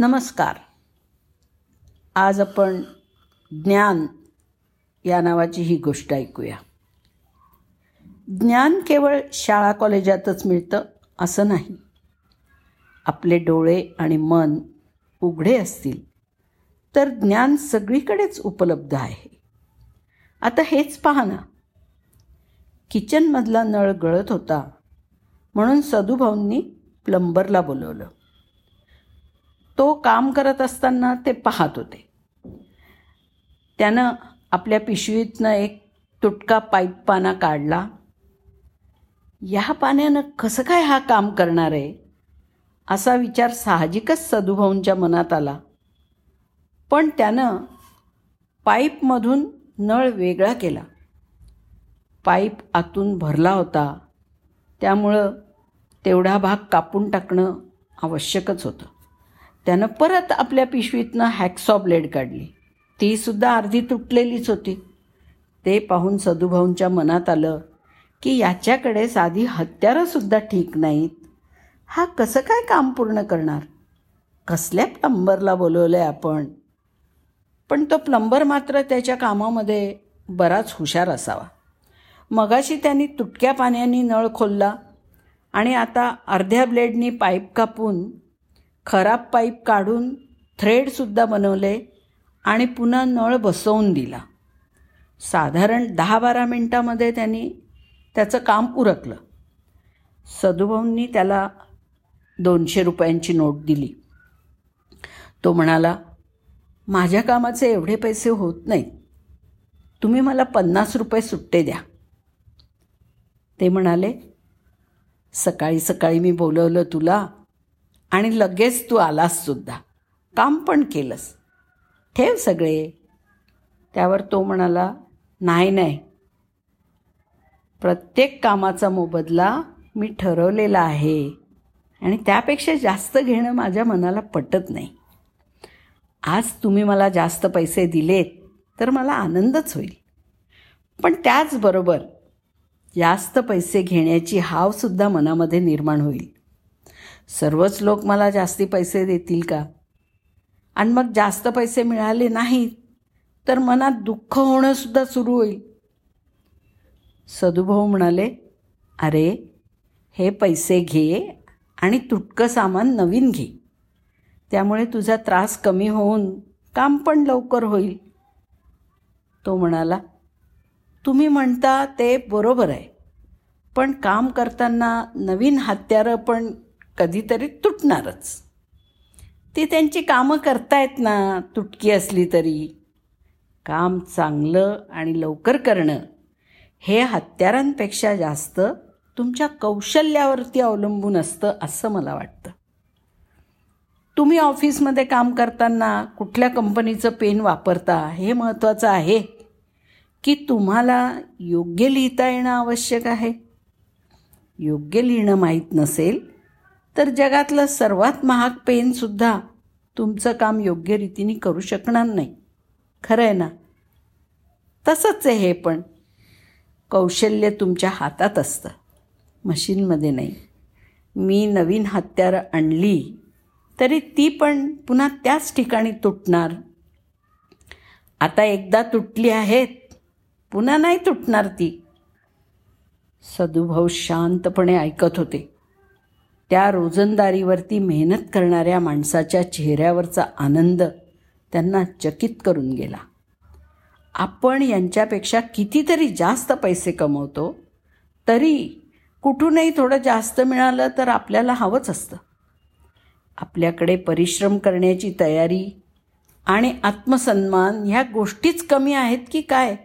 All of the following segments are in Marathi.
नमस्कार. आज आपण ज्ञान या नावाची ही गोष्ट ऐकूया. ज्ञान केवळ शाळा कॉलेजातच मिळतं असं नाही. आपले डोळे आणि मन उघडे असतील तर ज्ञान सगळीकडेच उपलब्ध आहे. आता हेच पहा ना. किचनमधला नळ गळत होता म्हणून सदुभाऊंनी प्लंबरला बोलवलं. तो काम करत असताना ते पाहत होते. त्यानं आपल्या पिशवीतनं एक तुटका पाईप पाना काढला. या पाण्यानं कसं काय हा काम करणार आहे? असा विचार साहजिकच सदुभाऊंच्या मनात आला. पण त्यानं पाईपमधून नळ वेगळा केला. पाईप आतून भरला होता. त्यामुळं तेवढा भाग कापून टाकणं आवश्यकच होतं. त्यानं परत आपल्या पिशवीतनं हॅक्सॉ ब्लेड काढली. तीसुद्धा अर्धी तुटलेलीच होती. ते पाहून सदुभाऊंच्या मनात आलं की याच्याकडे साधी हत्यारंसुद्धा ठीक नाहीत. हा कसं काय काम पूर्ण करणार? कसल्या प्लंबरला बोलवलं आहे आपण? पण तो प्लंबर मात्र त्याच्या कामामध्ये बराच हुशार असावा. मगाशी त्यांनी तुटक्या पाण्याने नळ खोलला आणि आता अर्ध्या ब्लेडनी पाईप कापून खराब पाईप काढून थ्रेडसुद्धा बनवले आणि पुन्हा नळ बसवून दिला. साधारण दहा बारा मिनटामध्ये त्यांनी त्याचं काम उरकलं. सदुभाऊंनी त्याला दोनशे रुपयांची नोट दिली. तो म्हणाला माझ्या कामाचे एवढे पैसे होत नाहीत. तुम्ही मला पन्नास रुपये सुट्टे द्या. ते म्हणाले सकाळी सकाळी मी बोलवलं तुला आणि लगेच तू आलास सुद्धा. काम पण केलंस. ठेव सगळे. त्यावर तो म्हणाला नाही नाही. प्रत्येक कामाचा मोबदला मी ठरवलेला आहे. आणि त्यापेक्षा जास्त घेणं माझ्या मनाला पटत नाही. आज तुम्ही मला जास्त पैसे दिलेत तर मला आनंदच होईल. पण त्याचबरोबर जास्त पैसे घेण्याची हावसुद्धा मनामध्ये निर्माण होईल. सर्वच लोक मला जास्ती पैसे देतील का? आणि मग जास्त पैसे मिळाले नाहीत तर मनात दुःख होणंसुद्धा सुरू होईल. सदुभाऊ म्हणाले अरे हे पैसे घे आणि तुटकं सामान नवीन घे. त्यामुळे तुझा त्रास कमी होऊन काम पण लवकर होईल. तो म्हणाला तुम्ही म्हणता ते बरोबर आहे पण काम करताना नवीन हत्यारं पण कधीतरी तुटणारच. ती त्यांची कामं करतायत ना तुटकी असली तरी. काम चांगलं आणि लवकर करणं हे हत्यारांपेक्षा जास्त तुमच्या कौशल्यावरती अवलंबून असतं असं मला वाटतं. तुम्ही ऑफिसमध्ये काम करताना कुठल्या कंपनीचं पेन वापरता हे महत्त्वाचं आहे. की तुम्हाला योग्य लिहिता येणं आवश्यक आहे? योग्य लिहिणं माहीत नसेल तर जगातलं सर्वात महाग पेनसुद्धा तुमचं काम योग्य रीतीने करू शकणार नाही. खरं आहे ना? तसंच आहे हे पण. कौशल्य तुमच्या हातात असतं. मशीनमध्ये नाही. मी नवीन हत्यारं आणली तरी ती पण पुन्हा त्याच ठिकाणी तुटणार. आता एकदा तुटली आहेत पुन्हा नाही तुटणार ती. सदुभाऊ शांतपणे ऐकत होते. त्या रोजंदारीवरती मेहनत करणाऱ्या माणसाच्या चेहऱ्यावरचा आनंद त्यांना चकित करून गेला. आपण यांच्यापेक्षा कितीतरी जास्त पैसे कमवतो तरी कुठूनही थोडं जास्त मिळालं तर आपल्याला हवंच असतं. आपल्याकडे परिश्रम करण्याची तयारी आणि आत्मसन्मान ह्या गोष्टीच कमी आहेत की काय?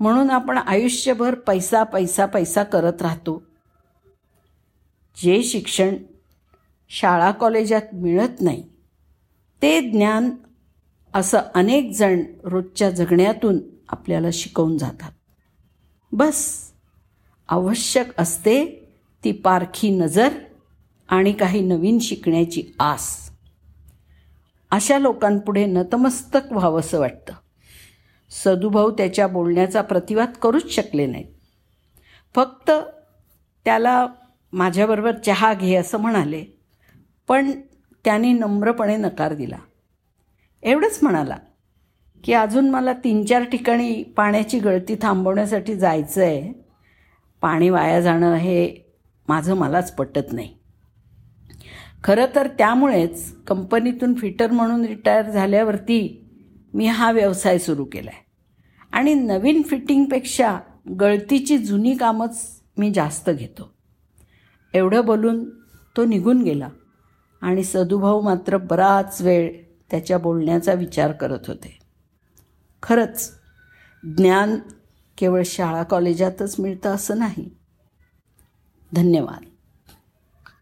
म्हणून आपण आयुष्यभर पैसा पैसा पैसा करत राहतो. जे शिक्षण शाळा कॉलेजात मिळत नाही ते ज्ञान असं अनेक जण रोजच्या जगण्यातून आपल्याला शिकवून जातात. बस आवश्यक असते ती पारखी नजर आणि काही नवीन शिकण्याची आस. अशा लोकांपुढे नतमस्तक व्हावंसं वाटतं. सदुभाऊ त्याच्या बोलण्याचा प्रतिवाद करूच शकले नाहीत. फक्त त्याला माझ्याबरोबर चहा घे असं म्हणाले. पण त्याने नम्रपणे नकार दिला. एवढंच म्हणाला की अजून मला तीन चार ठिकाणी पाण्याची गळती थांबवण्यासाठी जायचं आहे पाणी वाया जाणं हे माझं मलाच पटत नाही. खरं तर त्यामुळेच कंपनीतून फिटर म्हणून रिटायर झाल्यावरती मी हा व्यवसाय सुरू केला आहे आणि नवीन फिटिंगपेक्षा गळतीची जुनी कामच मी जास्त घेतो. एवढं बोलून तो निघून गेला. आणि सदुभाऊ मात्र बराच वेळ त्याच्या बोलण्याचा विचार करत होते. खरंच ज्ञान केवळ शाळा कॉलेजातच मिळतं असं नाही. धन्यवाद.